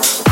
house.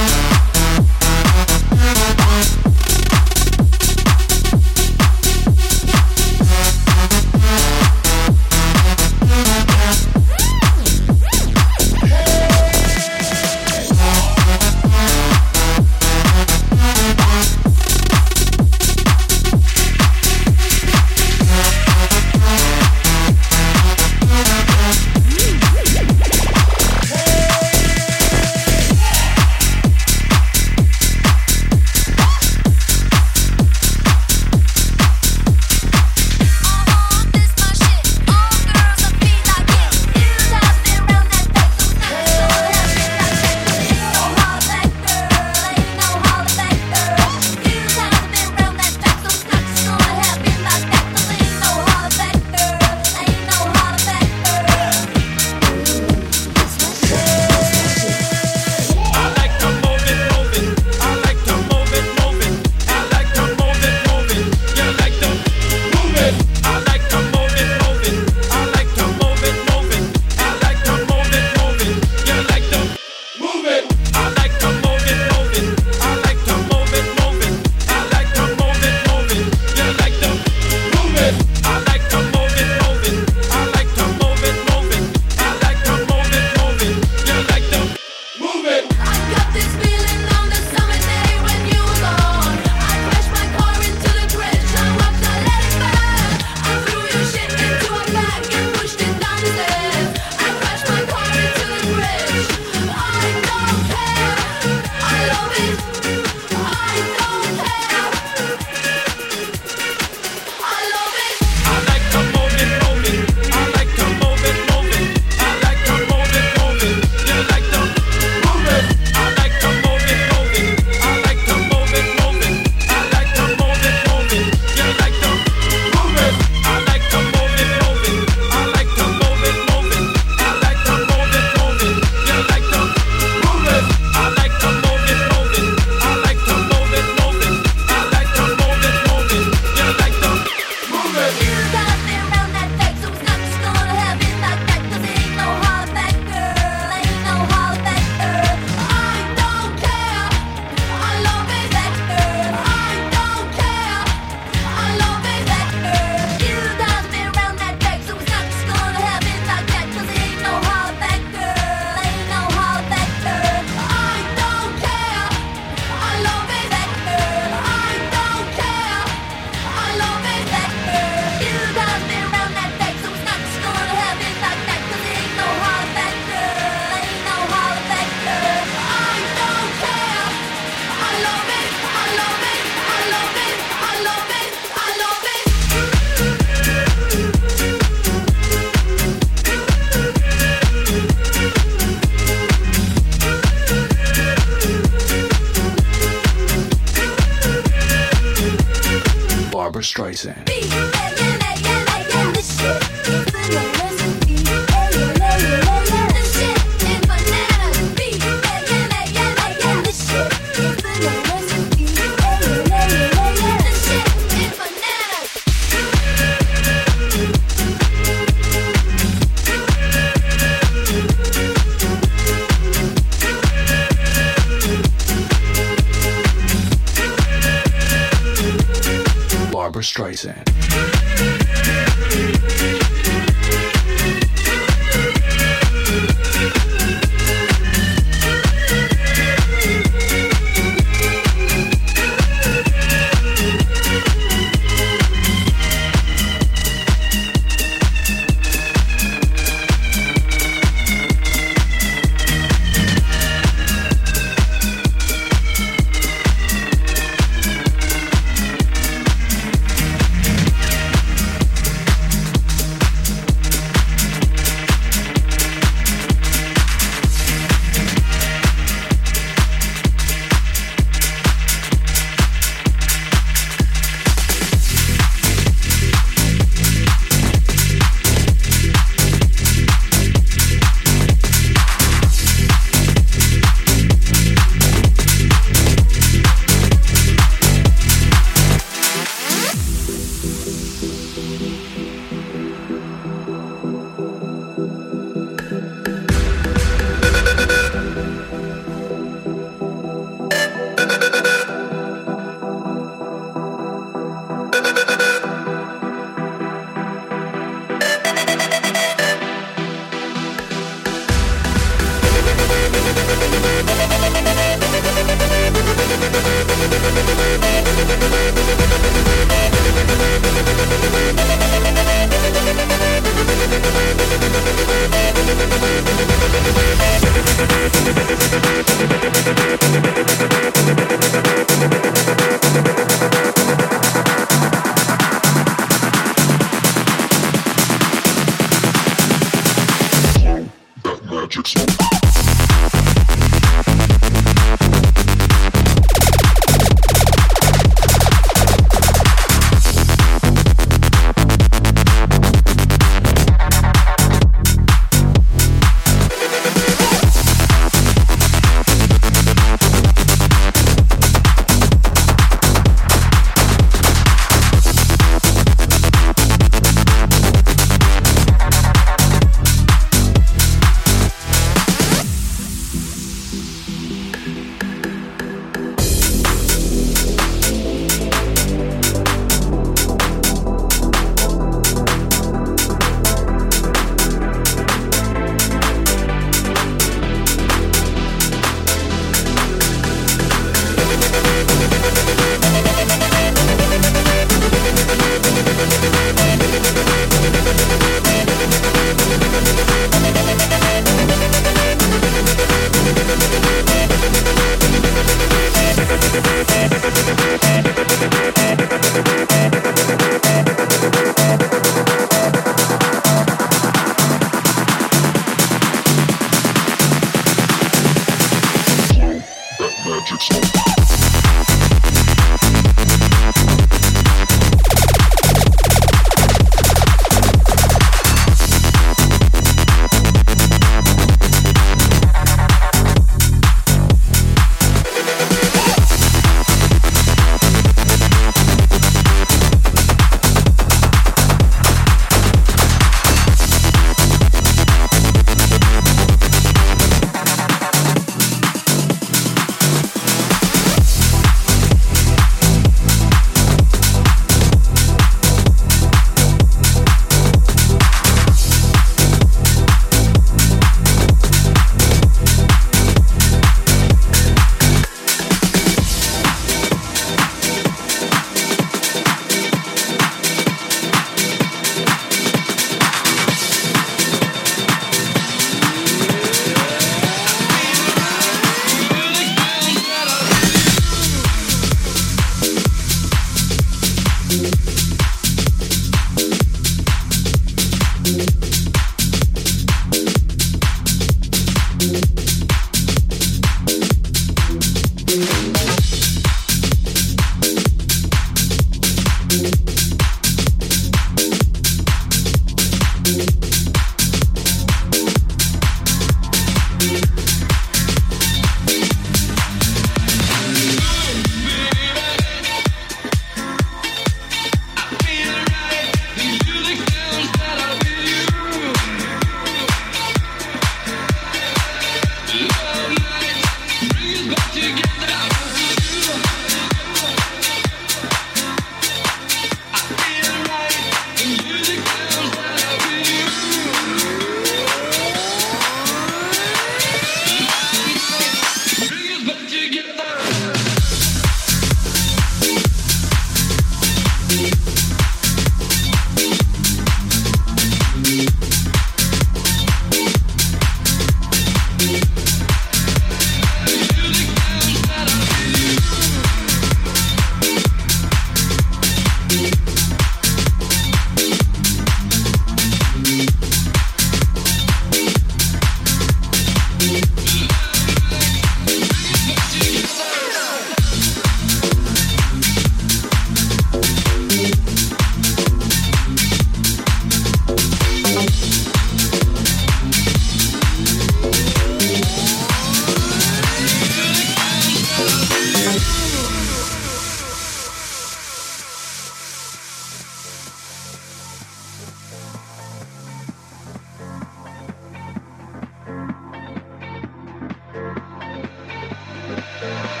Bye.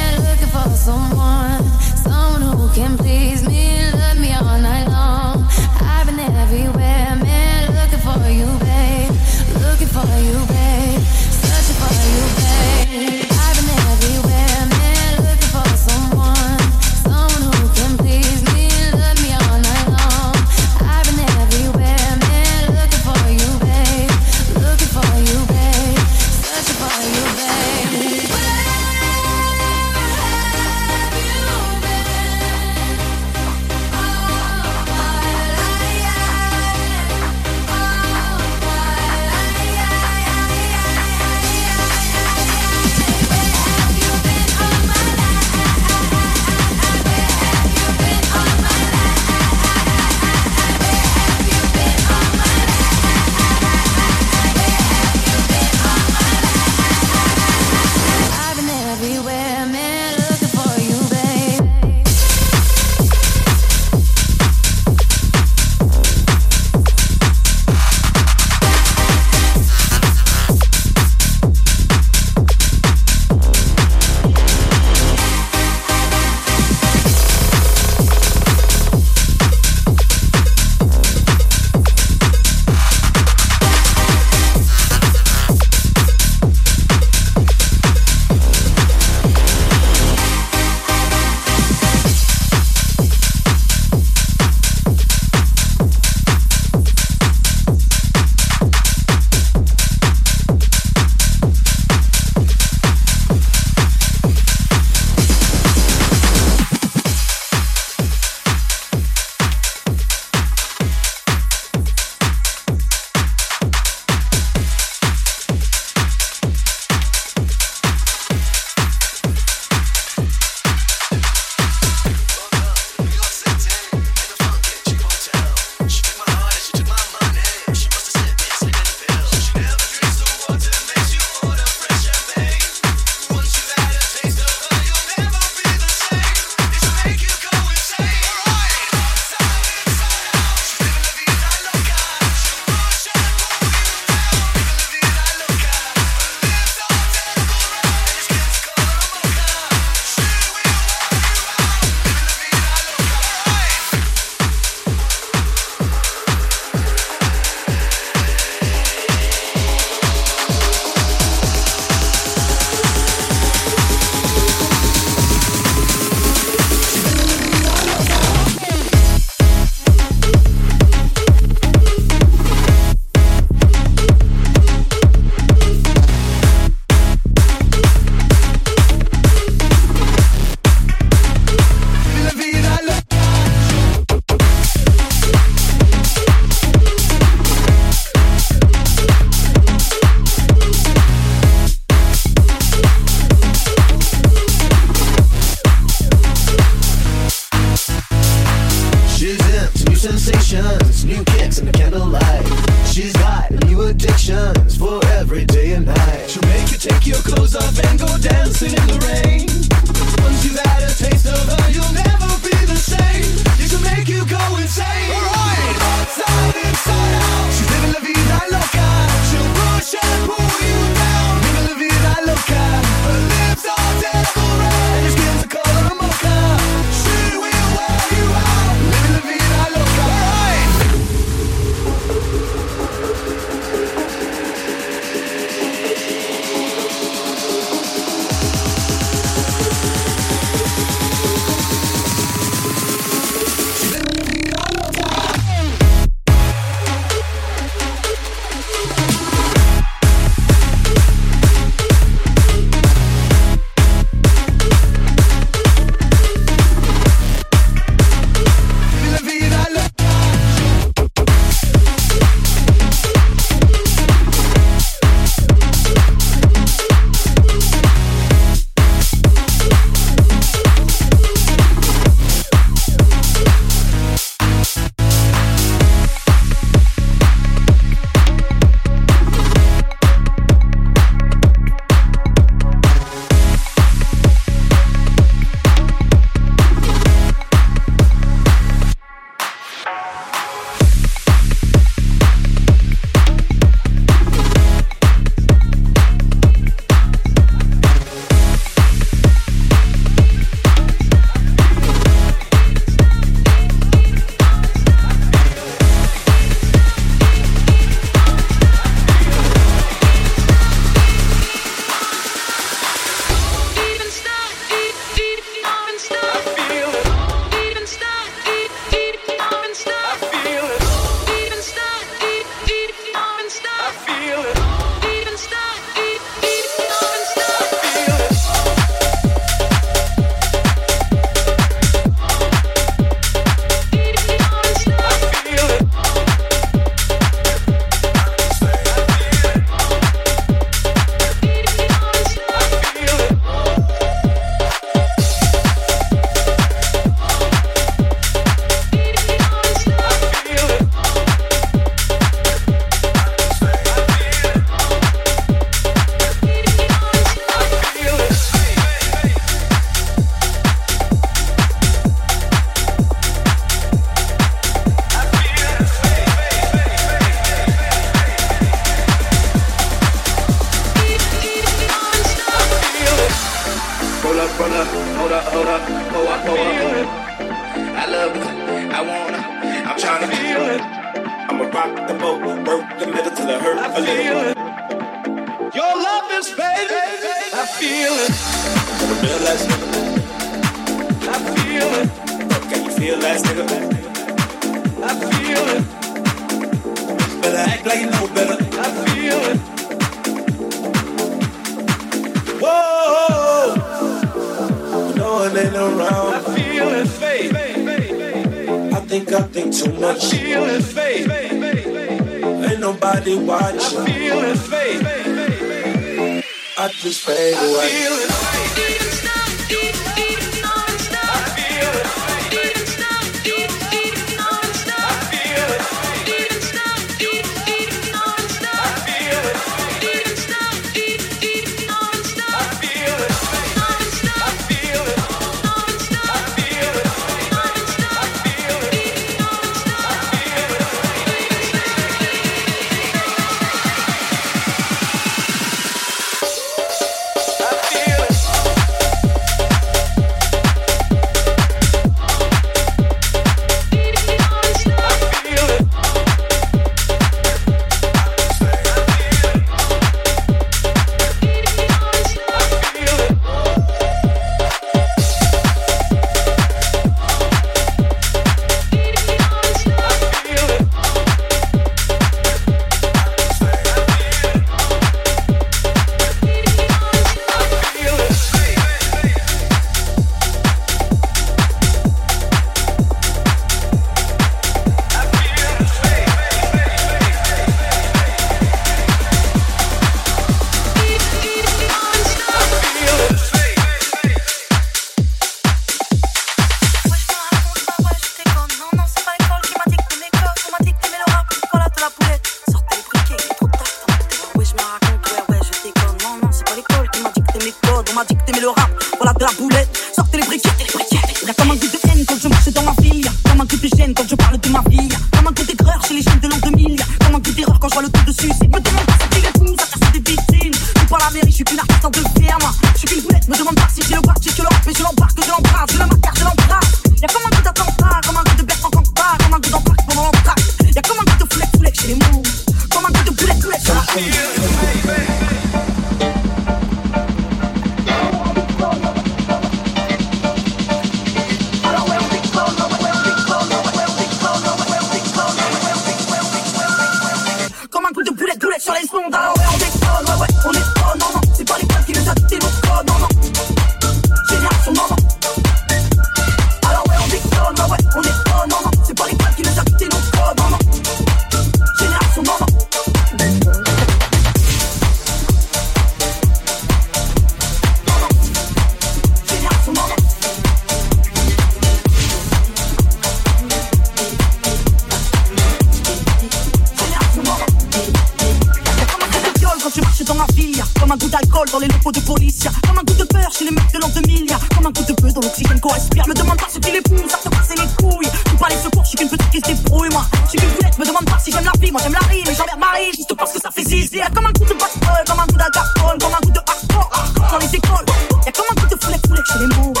sexy de move.